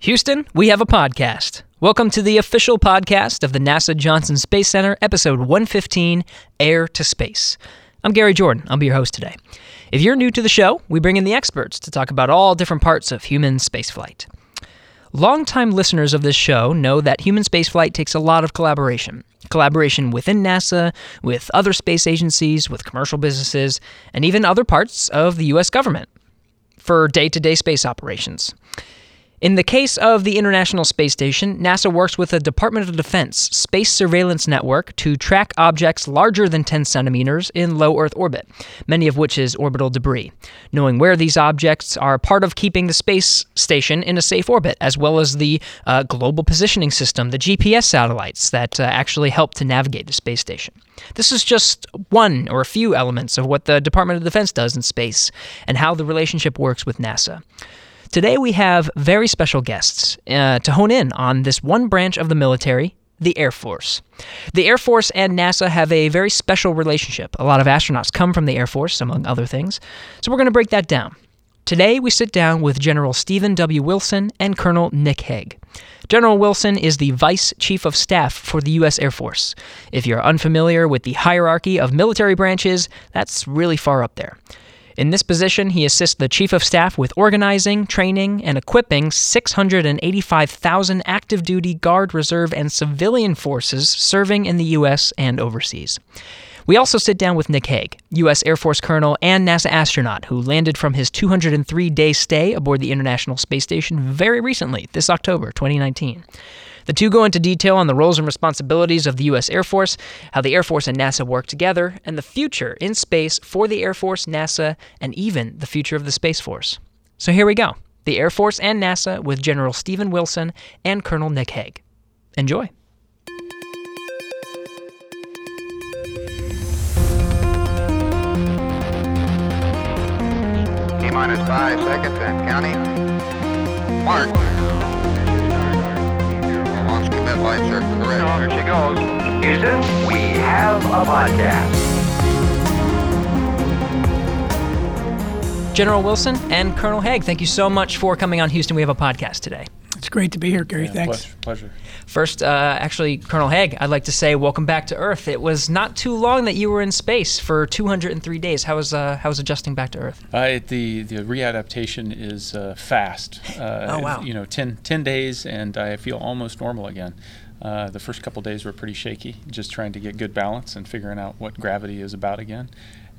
Houston, we have a podcast. Welcome to the official podcast of the NASA Johnson Space Center, episode 115 Air to Space. I'm Gary Jordan. I'll be your host today. If you're new to the show, we bring in the experts to talk about all different parts of human spaceflight. Longtime listeners of this show know that human spaceflight takes a lot of collaboration. Collaboration within NASA, with other space agencies, with commercial businesses, and even other parts of the U.S. government for day to day space operations. In the case of the International Space Station, NASA works with the Department of Defense Space Surveillance Network to track objects larger than 10 centimeters in low Earth orbit, many of which is orbital debris. Knowing where these objects are part of keeping the space station in a safe orbit, as well as the uh, Global Positioning System, the GPS satellites that uh, actually help to navigate the space station. This is just one or a few elements of what the Department of Defense does in space and how the relationship works with NASA. Today we have very special guests uh, to hone in on this one branch of the military, the Air Force. The Air Force and NASA have a very special relationship. A lot of astronauts come from the Air Force, among other things. So we're going to break that down. Today we sit down with General Stephen W. Wilson and Colonel Nick Hague. General Wilson is the Vice Chief of Staff for the U.S. Air Force. If you're unfamiliar with the hierarchy of military branches, that's really far up there. In this position, he assists the Chief of Staff with organizing, training, and equipping 685,000 active duty Guard, Reserve, and civilian forces serving in the U.S. and overseas. We also sit down with Nick Hague, U.S. Air Force Colonel and NASA astronaut, who landed from his 203 day stay aboard the International Space Station very recently, this October 2019. The two go into detail on the roles and responsibilities of the U.S. Air Force, how the Air Force and NASA work together, and the future in space for the Air Force, NASA, and even the future of the Space Force. So here we go the Air Force and NASA with General Stephen Wilson and Colonel Nick Hague. Enjoy. T minus five seconds and counting. Mark. Launch commit lights are correct. Here she goes. Houston, we have a podcast. General Wilson and Colonel Hague, thank you so much for coming on Houston. We have a podcast today. It's great to be here, Gary. Yeah, Thanks. Pleasure. pleasure. First, uh, actually, Colonel Hague, I'd like to say welcome back to Earth. It was not too long that you were in space for 203 days. How was uh, how was adjusting back to Earth? Uh, the the readaptation is uh, fast. Uh, Oh, wow. You know, 10, 10 days, and I feel almost normal again. Uh, the first couple days were pretty shaky, just trying to get good balance and figuring out what gravity is about again.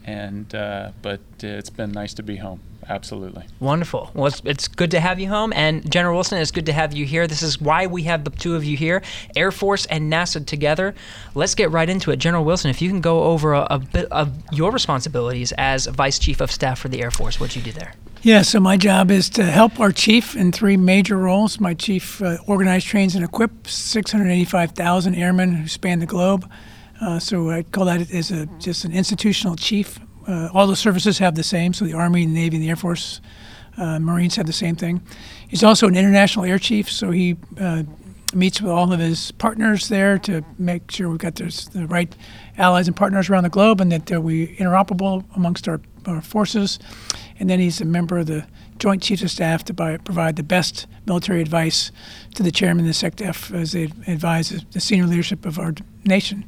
And uh, but it's been nice to be home. Absolutely. Wonderful. Well, it's, it's good to have you home. And General Wilson, it's good to have you here. This is why we have the two of you here Air Force and NASA together. Let's get right into it. General Wilson, if you can go over a, a bit of your responsibilities as Vice Chief of Staff for the Air Force, what'd you do there? Yeah, so my job is to help our chief in three major roles. My chief uh, organize, trains, and equips 685,000 airmen who span the globe. Uh, so I call that as a just an institutional chief. Uh, all the services have the same. So the Army, the Navy, and the Air Force, uh, Marines have the same thing. He's also an international air chief, so he uh, meets with all of his partners there to make sure we've got this, the right allies and partners around the globe and that uh, we interoperable amongst our, our forces. And then he's a member of the Joint Chiefs of Staff to buy, provide the best military advice to the chairman of the SecDef as they advise the senior leadership of our nation.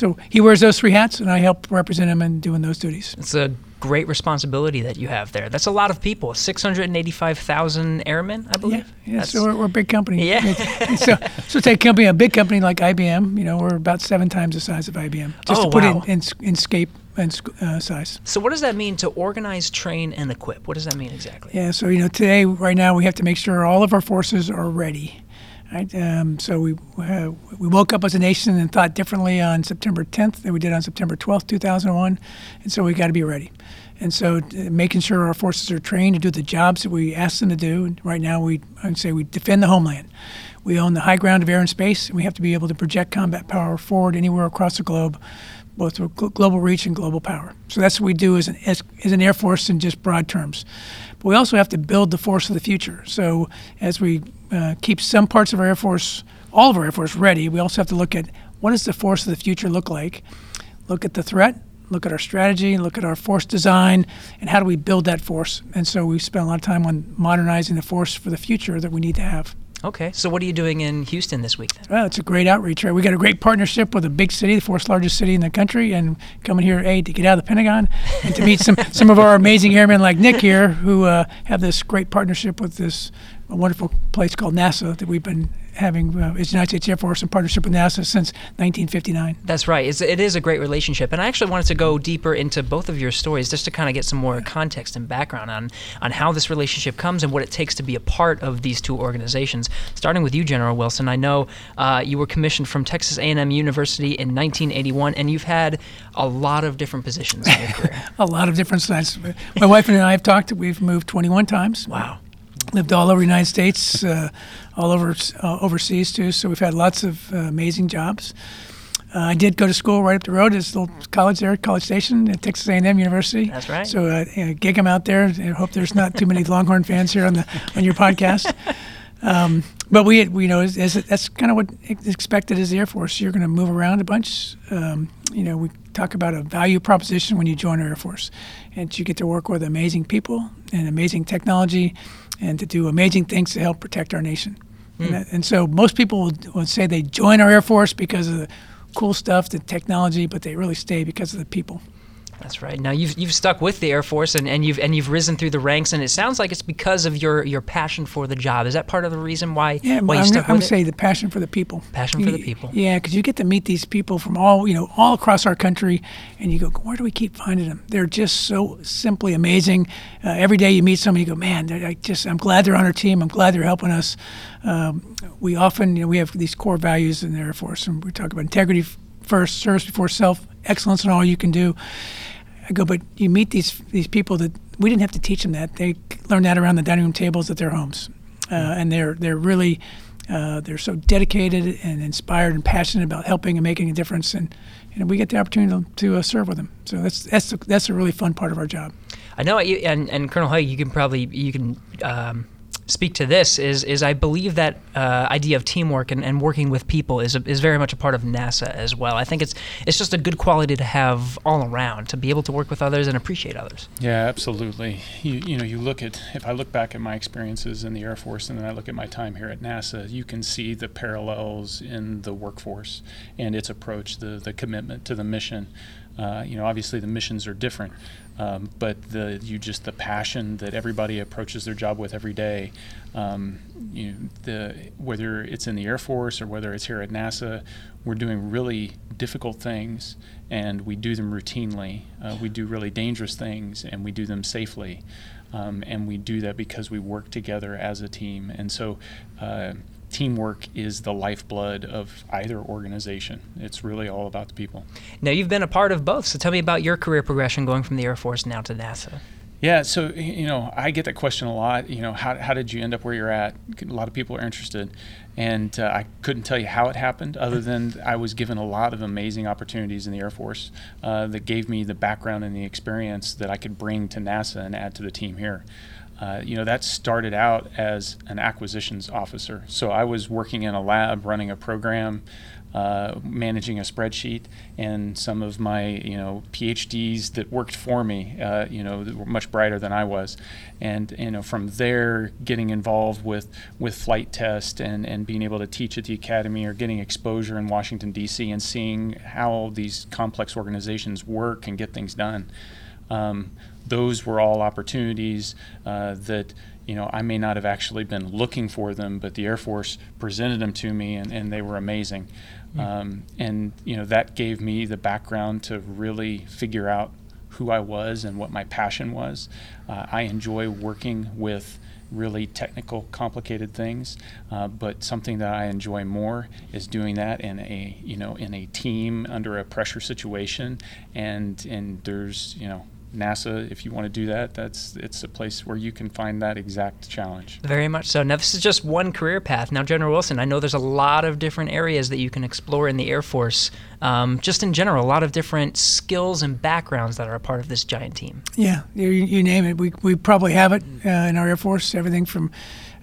So he wears those three hats, and I help represent him in doing those duties. It's a great responsibility that you have there. That's a lot of people. 685,000 airmen, I believe. yeah. That's- So we're, we're a big company. Yeah. so, so take a company, a big company like IBM. You know, we're about seven times the size of IBM. Just Oh, to put wow. it in, in, in scape and uh, size. So, what does that mean to organize, train, and equip? What does that mean exactly? Yeah. So you know, today, right now, we have to make sure all of our forces are ready. Right. Um, so we uh, we woke up as a nation and thought differently on September 10th than we did on September 12th, 2001, and so we got to be ready. And so, uh, making sure our forces are trained to do the jobs that we ask them to do. Right now, we I'd say we defend the homeland. We own the high ground of air and space, and we have to be able to project combat power forward anywhere across the globe, both with global reach and global power. So that's what we do as an as, as an air force in just broad terms. But we also have to build the force of the future. So as we uh, keep some parts of our air force, all of our air force ready, we also have to look at what does the force of the future look like. Look at the threat, look at our strategy, look at our force design, and how do we build that force. And so we spend a lot of time on modernizing the force for the future that we need to have. Okay, so what are you doing in Houston this week then? Well, it's a great outreach. Right? We got a great partnership with a big city, the fourth largest city in the country, and coming here, a to get out of the Pentagon and to meet some some of our amazing airmen like Nick here, who uh, have this great partnership with this wonderful place called NASA that we've been having uh, as United States Air Force in partnership with NASA since 1959. That's right. It's, it is a great relationship, and I actually wanted to go deeper into both of your stories just to kind of get some more context and background on on how this relationship comes and what it takes to be a part of these two organizations. Starting with you, General Wilson, I know uh, you were commissioned from Texas A&M University in 1981, and you've had a lot of different positions in your career. a lot of different sides. My wife and I have talked. We've moved 21 times. Wow lived all over the United States, uh, all over uh, overseas too. So we've had lots of uh, amazing jobs. Uh, I did go to school right up the road. There's a little college there, College Station at Texas A&M University. That's right. So uh, gig them out there. I hope there's not too many Longhorn fans here on the on your podcast. Um, but we, we, you know, as, as, that's kind of what expected as the Air Force. You're going to move around a bunch. Um, you know, we talk about a value proposition when you join the Air Force, and you get to work with amazing people and amazing technology and to do amazing things to help protect our nation. Mm. And, that, and, so most people would, would, say they join our Air Force because of the cool stuff, the technology, but they really stay because of the people. That's right. Now you've you've stuck with the Air Force and, and you've and you've risen through the ranks, and it sounds like it's because of your, your passion for the job. Is that part of the reason why? Yeah, why you I'm, stuck I'm with say the passion for the people. Passion for the people. Yeah, because you get to meet these people from all you know all across our country, and you go, where do we keep finding them? They're just so simply amazing. Uh, every day you meet somebody, you go, man, I just I'm glad they're on our team. I'm glad they're helping us. Um, we often you know we have these core values in the Air Force, and we talk about integrity first, service before self, excellence in all you can do. I go, but you meet these these people that we didn't have to teach them that. They learn that around the dining room tables at their homes, uh, and they're they're really uh, they're so dedicated and inspired and passionate about helping and making a difference, and and we get the opportunity to, to uh, serve with them. So that's that's a, that's a really fun part of our job. I know, and and Colonel Hague, you can probably you can. Um, speak to this is is I believe that uh, idea of teamwork and, and working with people is a, is very much a part of NASA as well. I think it's it's just a good quality to have all around to be able to work with others and appreciate others. Yeah, absolutely. You you know you look at if I look back at my experiences in the Air Force and then I look at my time here at NASA, you can see the parallels in the workforce and its approach, the the commitment to the mission. Uh, you know, obviously the missions are different, um, but the you just the passion that everybody approaches their job with every day. Um, you know, the whether it's in the Air Force or whether it's here at NASA, we're doing really difficult things, and we do them routinely. Uh, we do really dangerous things, and we do them safely. Um, and we do that because we work together as a team. And so, uh, teamwork is the lifeblood of either organization. It's really all about the people. Now, you've been a part of both, so tell me about your career progression going from the Air Force now to NASA. Yeah, so you know, I get that question a lot. You know, how, how did you end up where you're at? A lot of people are interested, and uh, I couldn't tell you how it happened, other than I was given a lot of amazing opportunities in the Air Force uh, that gave me the background and the experience that I could bring to NASA and add to the team here. Uh, you know, that started out as an acquisitions officer. So I was working in a lab running a program, uh, managing a spreadsheet, and some of my, you know, PhDs that worked for me, uh, you know, were much brighter than I was. And, you know, from there, getting involved with, with flight test and, and being able to teach at the academy or getting exposure in Washington, D.C., and seeing how these complex organizations work and get things done. Um, those were all opportunities uh, that you know I may not have actually been looking for them, but the Air Force presented them to me, and, and they were amazing. Mm-hmm. Um, and you know that gave me the background to really figure out who I was and what my passion was. Uh, I enjoy working with really technical, complicated things. Uh, but something that I enjoy more is doing that in a you know in a team under a pressure situation, and and there's you know NASA, if you want to do that, that's it's a place where you can find that exact challenge. Very much so. Now, this is just one career path. Now, General Wilson, I know there's a lot of different areas that you can explore in the Air Force. Um, just in general, a lot of different skills and backgrounds that are a part of this giant team. Yeah, you, you name it. We, we probably have it uh, in our Air Force. Everything from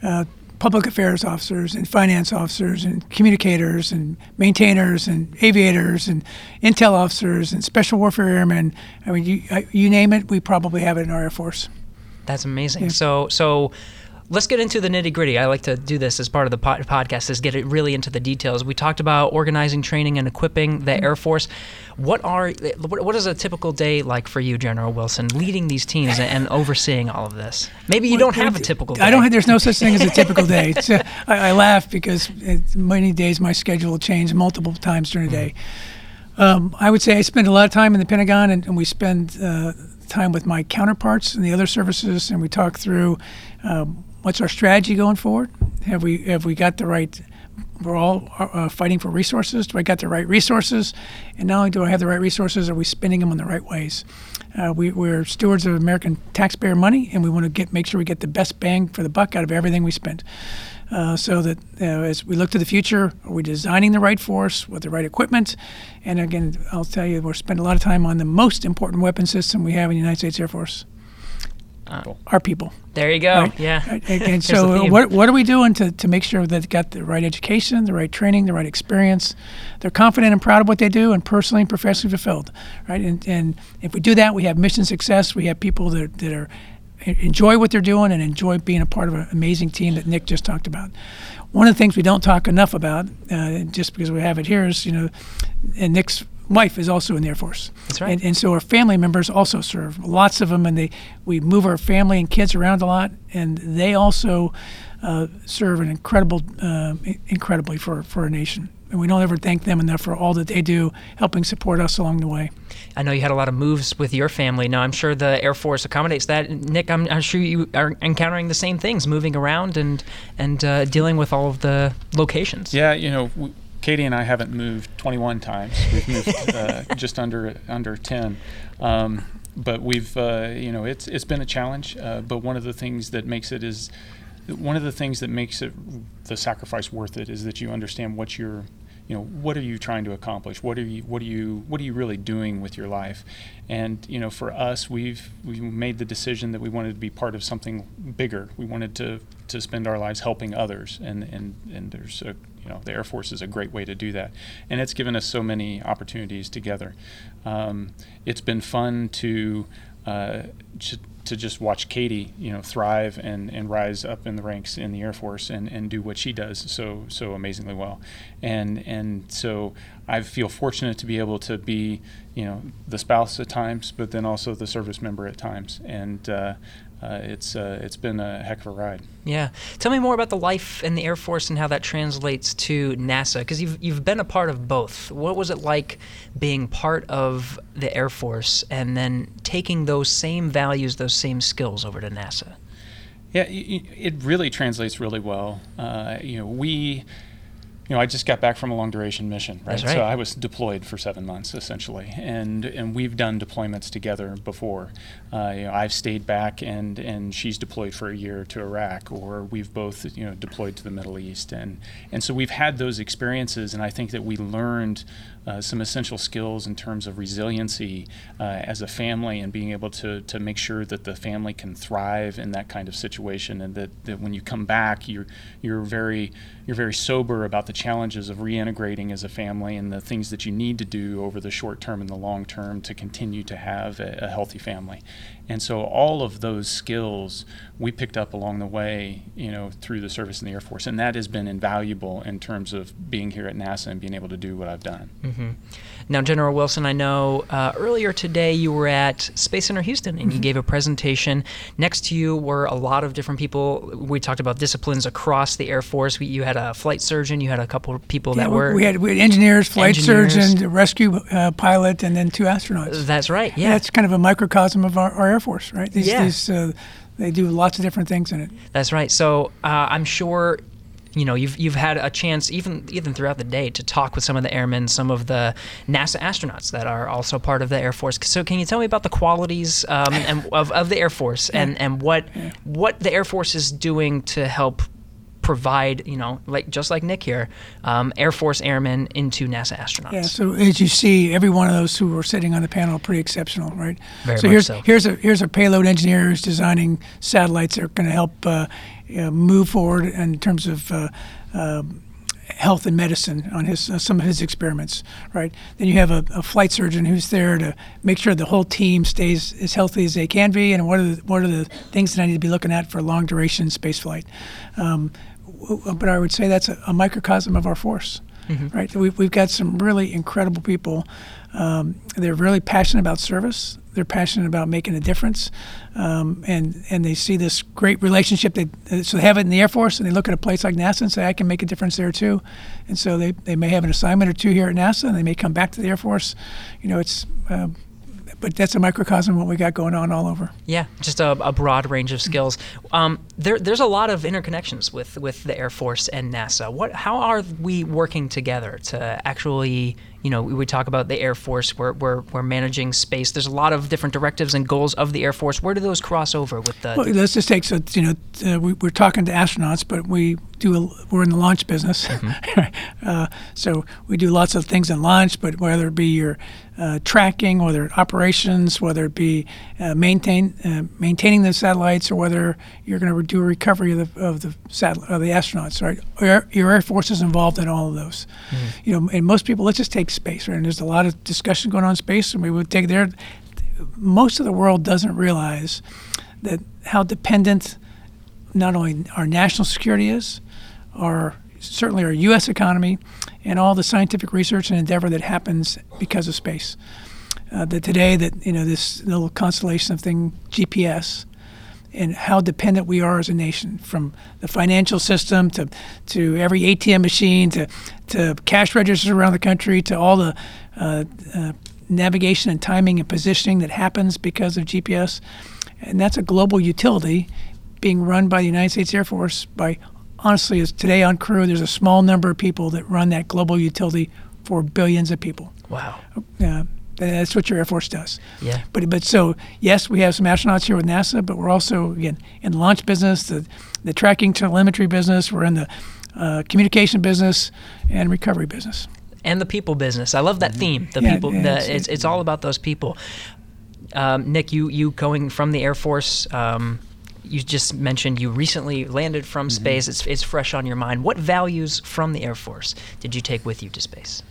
uh, public affairs officers and finance officers and communicators and maintainers and aviators and intel officers and special warfare airmen. I mean, you, you name it, we probably have it in our Air Force. That's amazing. So, so let's get into the nitty gritty. I like to do this as part of the pod- podcast is get it really into the details. We talked about organizing, training, and equipping the Air Force. What are what is a typical day like for you, General Wilson, leading these teams and, overseeing all of this? Maybe you don't have a typical. day. I don't. There's no such thing as a typical day. It's, uh, I, I laugh because many days my schedule will change multiple times during the day. Um, I would say I spend a lot of time in the Pentagon, and, and we spend uh, time with my counterparts in the other services, and we talk through um, what's our strategy going forward. Have we have we got the right? We're all uh, fighting for resources. Do I got the right resources? And not only do I have the right resources, are we spending them in the right ways? Uh, we, we're stewards of American taxpayer money, and we want to get make sure we get the best bang for the buck out of everything we spend. Uh, so that uh, as we look to the future, are we designing the right force with the right equipment? And again, I'll tell you, we're spending a lot of time on the most important weapon system we have in the United States Air Force. Our people. There you go. Right. Yeah. And, and the so, uh, what, what are we doing to, to make sure that they've got the right education, the right training, the right experience? They're confident and proud of what they do and personally and professionally fulfilled, right? And, and if we do that, we have mission success. We have people that, that are enjoy what they're doing and enjoy being a part of an amazing team that Nick just talked about. One of the things we don't talk enough about, uh, just because we have it here, is you know, and Nick's wife is also in the Air Force. That's right. And, and so our family members also serve, lots of them, and they we move our family and kids around a lot, and they also uh, serve an incredible, uh, incredibly for for our nation. And we don't ever thank them enough for all that they do, helping support us along the way. I know you had a lot of moves with your family. Now I'm sure the Air Force accommodates that. Nick, I'm, I'm sure you are encountering the same things, moving around and and uh, dealing with all of the locations. Yeah, you know, w- Katie and I haven't moved 21 times. We've moved uh, just under under 10. Um, but we've, uh, you know, it's it's been a challenge. Uh, but one of the things that makes it is, one of the things that makes it the sacrifice worth it is that you understand what you're, you know, what are you trying to accomplish? What are you what are you what are you really doing with your life? And you know, for us, we've we made the decision that we wanted to be part of something bigger. We wanted to to spend our lives helping others, and and and there's a you know the Air Force is a great way to do that, and it's given us so many opportunities together. Um, it's been fun to. Uh, to just watch Katie, you know, thrive and, and rise up in the ranks in the Air Force and, and do what she does so so amazingly well, and and so I feel fortunate to be able to be, you know, the spouse at times, but then also the service member at times, and uh, uh, it's uh, it's been a heck of a ride. Yeah. Tell me more about the life in the Air Force and how that translates to NASA, because you've you've been a part of both. What was it like being part of the Air Force and then taking those same values, those same skills over to NASA? Yeah, it really translates really well. Uh, you know, we, you know, I just got back from a long duration mission, right? Right. So I was deployed for seven months essentially, and and we've done deployments together before. Uh, you know, I've stayed back, and and she's deployed for a year to Iraq, or we've both you know deployed to the Middle East, and and so we've had those experiences, and I think that we learned. Uh, some essential skills in terms of resiliency uh, as a family and being able to, to make sure that the family can thrive in that kind of situation and that, that when you come back you're you're very you're very sober about the challenges of reintegrating as a family and the things that you need to do over the short term and the long term to continue to have a, a healthy family. And so all of those skills we picked up along the way you know through the service in the Air Force and that has been invaluable in terms of being here at NASA and being able to do what I've done Now, General Wilson, I know uh, earlier today you were at Space Center Houston and you gave a presentation. Next to you were a lot of different people. We talked about disciplines across the Air Force. We, you had a flight surgeon, you had a couple of people that were. we had we had engineers, flight Engineers. surgeon, rescue uh, pilot, and then two astronauts. That's right, Yeah, yeah. it's kind of a microcosm of our, our Air Force, right? These, Yeah. these uh, they do lots of different things in it. That's right. So uh, I'm sure, you know, you've you've had a chance even even throughout the day to talk with some of the airmen, some of the NASA astronauts that are also part of the Air Force. So can you tell me about the qualities um, and of, of the Air Force and and what what the Air Force is doing to help provide, you know, like just like Nick here, um, Air Force airmen into NASA astronauts. Yeah. So as you see, every one of those who were sitting on the panel are pretty exceptional, right? Very so much here's so. here's a here's a payload engineer who's designing satellites that are going to help uh, you know, move forward in terms of. Uh, uh, health and medicine on his uh, some of his experiments, right? Then you have a, a, flight surgeon who's there to make sure the whole team stays as healthy as they can be, and what are the, what are the things that I need to be looking at for long duration space flight. Um, w- but I would say that's a, a microcosm of our force. Mm-hmm. Right, we've, we've got some really incredible people. Um, they're really passionate about service. They're passionate about making a difference, um, and and they see this great relationship. They so they have it in the Air Force, and they look at a place like NASA and say, "I can make a difference there too." And so they, they may have an assignment or two here at NASA, and they may come back to the Air Force. You know, it's uh, but that's a microcosm of what we got going on all over. Yeah, just a, a broad range of skills. Um, there, there's a lot of interconnections with, with the Air Force and NASA. What, how are we working together to actually, you know, we talk about the Air Force, we're, we're, we're managing space. There's a lot of different directives and goals of the Air Force. Where do those cross over with the? Well, let's just take so you know uh, we, we're talking to astronauts, but we do a, we're in the launch business, mm-hmm. uh, so we do lots of things in launch. But whether it be your uh, tracking, whether it operations, whether it be uh, maintain uh, maintaining the satellites, or whether you're going to do a recovery of the of the satellite of the astronauts, right? Your, your Air Force is involved in all of those. Mm-hmm. You know, and most people let's just take space, right? And there's a lot of discussion going on in space, and we would take there. Most of the world doesn't realize that how dependent not only our national security is, our certainly our U.S. economy, and all the scientific research and endeavor that happens because of space. Uh, that today, that you know, this little constellation of thing, GPS, and how dependent we are as a nation, from the financial system to to every ATM machine to to cash registers around the country to all the uh, uh, navigation and timing and positioning that happens because of GPS, and that's a global utility being run by the United States Air Force by honestly, is today on crew, there's a small number of people that run that global utility for billions of people. Wow. Uh, that's what your Air Force does. Yeah. But but so yes, we have some astronauts here with NASA, but we're also again in the launch business, the the tracking telemetry business. We're in the uh, communication business and recovery business. And the people business. I love that theme. The Yeah, people. yeah, the, it's- it's, it's all about those people. Um, Nick, you you going from the Air Force. Um, you just mentioned you recently landed from space. It's, it's fresh on your mind. What values from the Air Force did you take with you to space?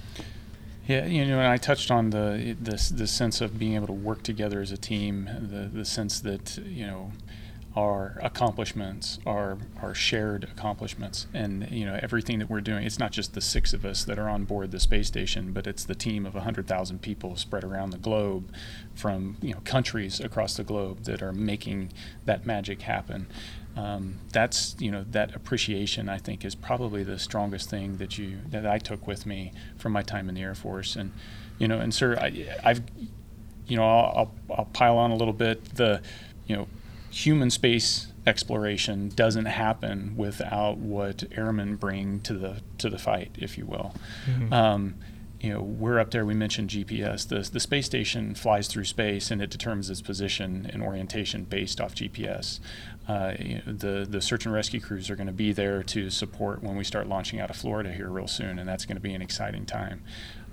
Yeah, you know, and I touched on the the the sense of being able to work together as a team, the the sense that you know our accomplishments are our shared accomplishments, and you know everything that we're doing. It's not just the six of us that are on board the space station, but it's the team of hundred thousand people spread around the globe, from you know countries across the globe that are making that magic happen. Um, that's you know that appreciation I think is probably the strongest thing that you that I took with me from my time in the Air Force. And you know and sir I, I've you know I'll, I'll, I'll pile on a little bit. The you know human space exploration doesn't happen without what airmen bring to the to the fight if you will. Um, you know, we're up there. We mentioned GPS. The the space station flies through space, and it determines its position and orientation based off GPS. Uh, you know, the the search and rescue crews are going to be there to support when we start launching out of Florida here real soon, and that's going to be an exciting time.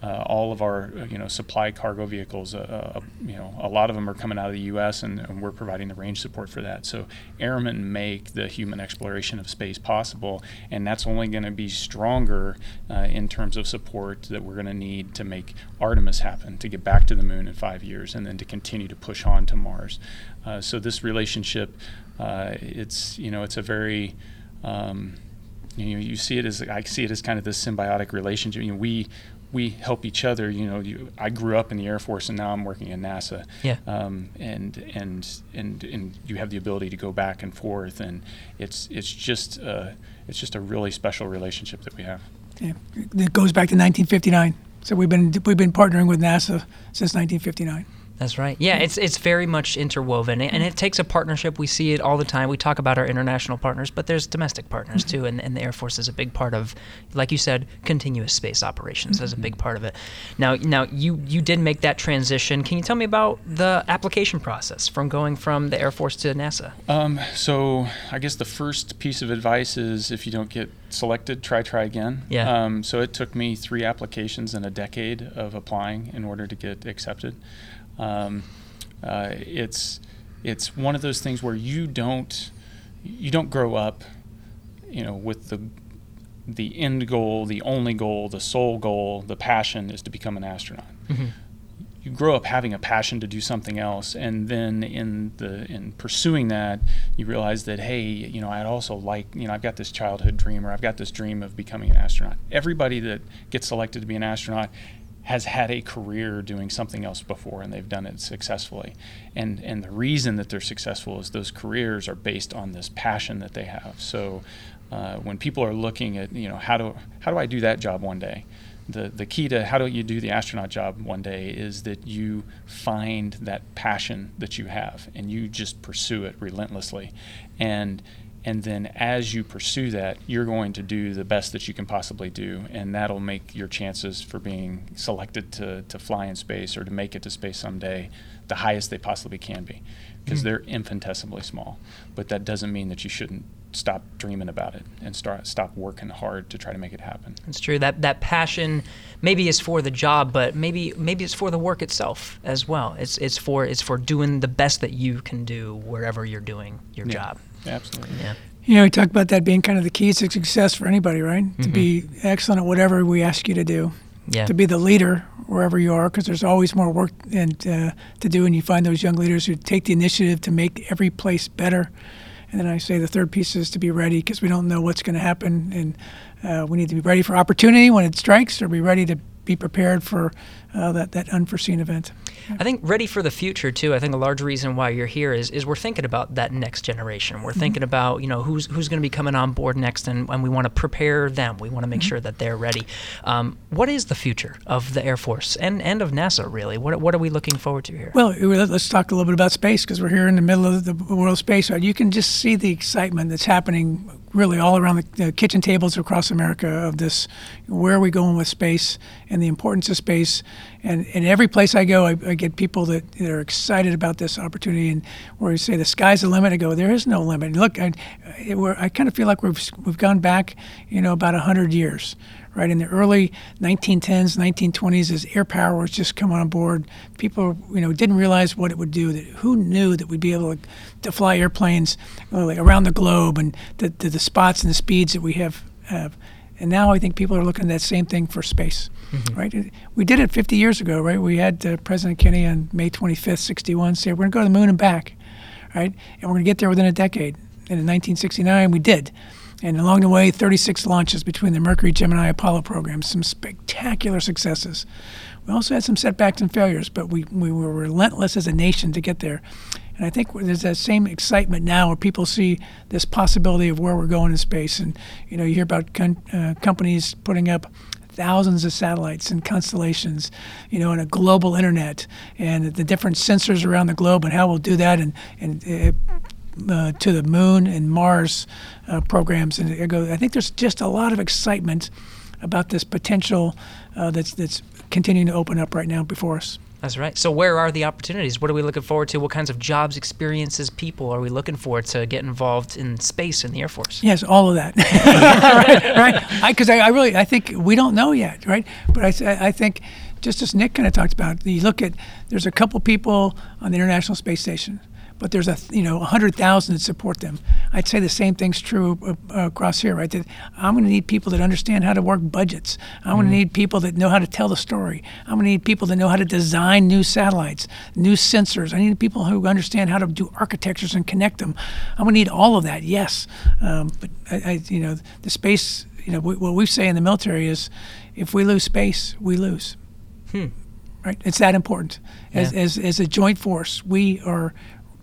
Uh, all of our uh, you know supply cargo vehicles, uh, uh, you know, a lot of them are coming out of the U.S. and, and we're providing the range support for that. So airmen make the human exploration of space possible, and that's only going to be stronger uh, in terms of support that we're going to need to make Artemis happen, to get back to the moon in five years, and then to continue to push on to Mars. Uh, so this relationship, it's you know, it's a very um, you know, you see it as I see it as kind of this symbiotic relationship. You know, we we help each other. You know, you, I grew up in the Air Force, and now I'm working in NASA. Yeah. Um, and and and and you have the ability to go back and forth, and it's it's just uh, it's just a really special relationship that we have. Yeah. It goes back to 1959. So we've been we've been partnering with NASA since 1959. That's right. Yeah, it's it's very much interwoven, and it takes a partnership. We see it all the time. We talk about our international partners, but there's domestic partners too, and, and the Air Force is a big part of, like you said, continuous space operations is a big part of it. Now, now you you did make that transition. Can you tell me about the application process from going from the Air Force to NASA? Um, so I guess the first piece of advice is if you don't get selected, try try again. Yeah. Um, so it took me three applications and a decade of applying in order to get accepted. Um, uh, it's it's one of those things where you don't you don't grow up, you know, with the the end goal, the only goal, the sole goal, the passion is to become an astronaut. You grow up having a passion to do something else, and then in the in pursuing that, you realize that hey, you know, I'd also like, you know, I've got this childhood dream, or I've got this dream of becoming an astronaut. Everybody that gets selected to be an astronaut has had a career doing something else before and they've done it successfully. And and the reason that they're successful is those careers are based on this passion that they have. So uh, when people are looking at you know how do how do I do that job one day, the the key to how do you do the astronaut job one day is that you find that passion that you have and you just pursue it relentlessly, and and then as you pursue that, you're going to do the best that you can possibly do, and that'll make your chances for being selected to, to fly in space or to make it to space someday the highest they possibly can be, because mm-hmm. they're infinitesimally small. But that doesn't mean that you shouldn't stop dreaming about it and start stop working hard to try to make it happen. It's true that that passion maybe is for the job, but maybe maybe it's for the work itself as well. It's it's for it's for doing the best that you can do wherever you're doing your Yeah. job. Absolutely. Yeah. You know, we talk about that being kind of the keys to success for anybody, right? To be excellent at whatever we ask you to do. Yeah. To be the leader wherever you are, because there's always more work and uh, to do, and you find those young leaders who take the initiative to make every place better. And then I say the third piece is to be ready, because we don't know what's going to happen, and uh, we need to be ready for opportunity when it strikes, or be ready to be prepared for uh, that that unforeseen event. I think ready for the future too. I think a large reason why you're here is is we're thinking about that next generation. We're thinking about you know who's who's going to be coming on board next, and, and we want to prepare them. We want to make sure that they're ready. Um, what is the future of the Air Force and and of NASA really? What what are we looking forward to here? Well, let- let's talk a little bit about space because we're here in the middle of the world of space. Right? You can just see the excitement that's happening really all around the, the kitchen tables across America of this. Where are we going with space and the importance of space? And in every place I go, I, I get people that, that are excited about this opportunity. And where you say the sky's the limit, I go, there is no limit. Look, I, I, kind of feel like we've we've gone back, you know, about hundred years right in the early 1910s 1920s as air power was just coming on board people you know didn't realize what it would do that who knew that we'd be able to, to fly airplanes really around the globe and the, the, the spots and the speeds that we have have and now I think people are looking at that same thing for space, right? We did it 50 years ago, right? We had uh, President Kennedy on May 25th, 61, say we're going to go to the moon and back, right? And we're going to get there within a decade. And in 1969, we did. And along the way, 36 launches between the Mercury, Gemini, Apollo programs, some spectacular successes. We also had some setbacks and failures, but we, we were relentless as a nation to get there. And I think there's that same excitement now where people see this possibility of where we're going in space. And, you know, you hear about con- uh, companies putting up thousands of satellites and constellations, you know, and a global internet and the different sensors around the globe and how we'll do that and, and uh, uh, to the moon and Mars uh, programs. And I go, I think there's just a lot of excitement about this potential uh, that's that's continuing to open up right now before us. That's right. So where are the opportunities? What are we looking forward to? What kinds of jobs, experiences, people are we looking for to get involved in space in the Air Force? Yes, all of that. right, right. Because I, I, really, I think we don't know yet, right? But I think, just as Nick kind of talked about, you look at there's a couple people on the International Space Station, but there's a you know hundred thousand that support them. I'd say the same thing's true uh, across here, right? That I'm going to need people that understand how to work budgets. I'm going to need people that know how to tell the story. I'm going to need people that know how to design new satellites, new sensors. I need people who understand how to do architectures and connect them. I'm going to need all of that, yes. Um, but I, I, you know, the space. You know, wh- what we say in the military is, if we lose space, we lose. Right? It's that important. As, Yeah. as, as a joint force, we are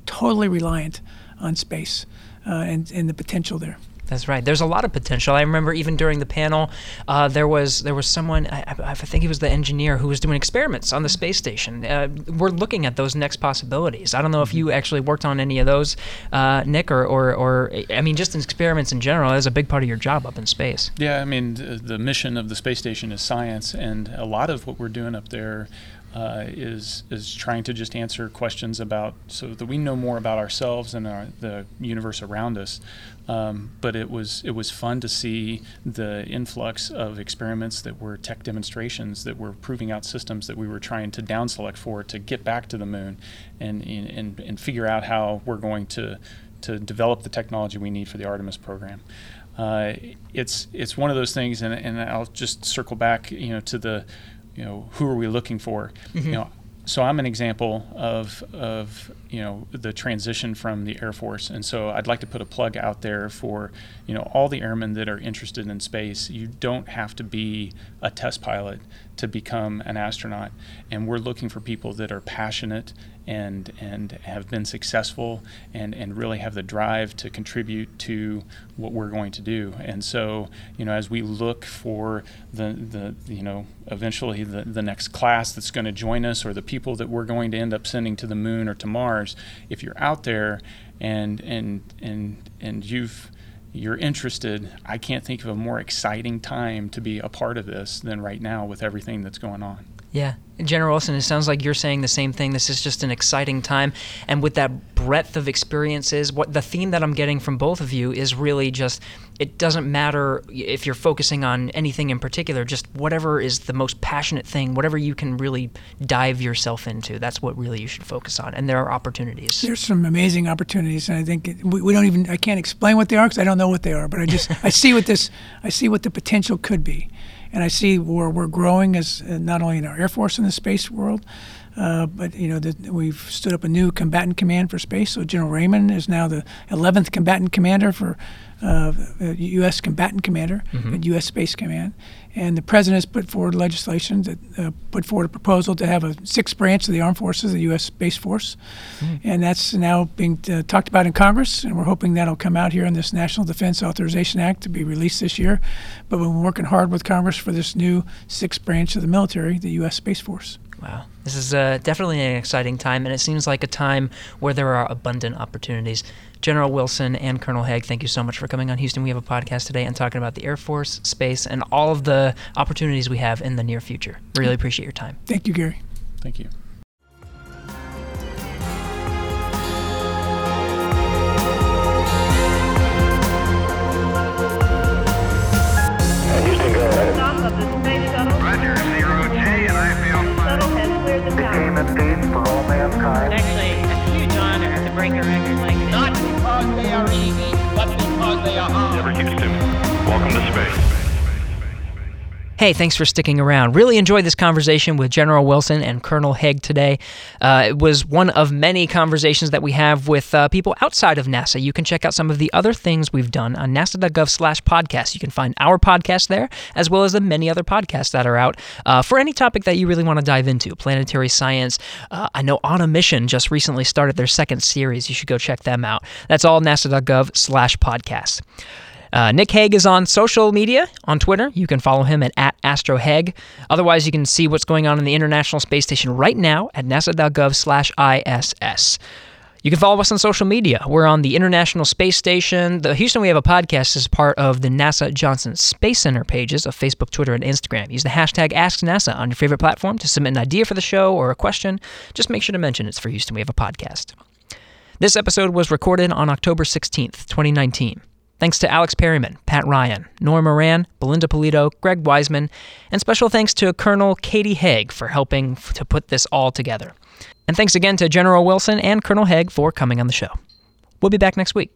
totally reliant on space uh, and, and the potential there. That's right. There's a lot of potential. I remember even during the panel, uh, there was there was someone I, I, I think he was the engineer who was doing experiments on the space station. Uh, we're looking at those next possibilities. I don't know if you actually worked on any of those, uh, Nick, or, or or I mean just in experiments in general. That's a big part of your job up in space. Yeah, I mean the, the mission of the space station is science, and a lot of what we're doing up there uh, is is trying to just answer questions about so that we know more about ourselves and our, the universe around us. Um, but it was it was fun to see the influx of experiments that were tech demonstrations that were proving out systems that we were trying to down select for to get back to the moon, and and and figure out how we're going to to develop the technology we need for the Artemis program. Uh, it's it's one of those things, and, and I'll just circle back, you know, to the you know, who are we looking for? Mm-hmm. You know, so I'm an example of of you know the transition from the Air Force, and so I'd like to put a plug out there for you know all the airmen that are interested in space. You don't have to be a test pilot to become an astronaut, and we're looking for people that are passionate and and have been successful and and really have the drive to contribute to what we're going to do. And so you know as we look for the the you know eventually the, the next class that's going to join us or the people that we're going to end up sending to the moon or to Mars, if you're out there and and and and you've you're interested, I can't think of a more exciting time to be a part of this than right now with everything that's going on. Yeah. General Wilson, it sounds like you're saying the same thing. This is just an exciting time. And with that breadth of experiences, what the theme that I'm getting from both of you is really just it doesn't matter if you're focusing on anything in particular, just whatever is the most passionate thing, whatever you can really dive yourself into. That's what really you should focus on. And there are opportunities. There's some amazing opportunities. And I think we don't even, I can't explain what they are because I don't know what they are, but I just, I see what this, I see what the potential could be and I see where we're growing as uh, not only in our Air Force in the space world, uh, but you know the, we've stood up a new combatant command for space. So General Raymond is now the 11th combatant commander for uh, U.S. combatant commander mm-hmm. at U.S. Space Command, and the president has put forward legislation that uh, put forward a proposal to have a sixth branch of the armed forces, the U.S. Space Force, mm-hmm. and that's now being uh, talked about in Congress, and we're hoping that'll come out here in this National Defense Authorization Act to be released this year. But we're working hard with Congress for this new sixth branch of the military, the U.S. Space Force. Wow. This is uh, definitely an exciting time, and it seems like a time where there are abundant opportunities. General Wilson and Colonel Hague, thank you so much for coming on Houston. We have a podcast today and talking about the Air Force, space, and all of the opportunities we have in the near future. Really appreciate your time. Thank you, Gary. Thank you. Not because they are easy, but because they are hard. Never Houston. Welcome to space. Hey, thanks for sticking around. Really enjoyed this conversation with General Wilson and Colonel Hague today. Uh, it was one of many conversations that we have with uh, people outside of NASA. You can check out some of the other things we've done on nasa.gov slash podcast. You can find our podcast there, as well as the many other podcasts that are out uh, for any topic that you really want to dive into. Planetary science. Uh, I know On a Mission just recently started their second series. You should go check them out. That's all nasa.gov slash podcast. Uh, Nick Hague is on social media on Twitter. You can follow him at, at AstroHague. Otherwise, you can see what's going on in the International Space Station right now at nasa.gov slash ISS. You can follow us on social media. We're on the International Space Station. The Houston We Have a Podcast is part of the NASA Johnson Space Center pages of Facebook, Twitter, and Instagram. Use the hashtag AskNASA on your favorite platform to submit an idea for the show or a question. Just make sure to mention it's for Houston We Have a Podcast. This episode was recorded on October 16th, 2019. Thanks to Alex Perryman, Pat Ryan, Nora Moran, Belinda Pulido, Greg Wiseman, and special thanks to Colonel Katie Hague for helping to put this all together. And thanks again to General Wilson and Colonel Hague for coming on the show. We'll be back next week.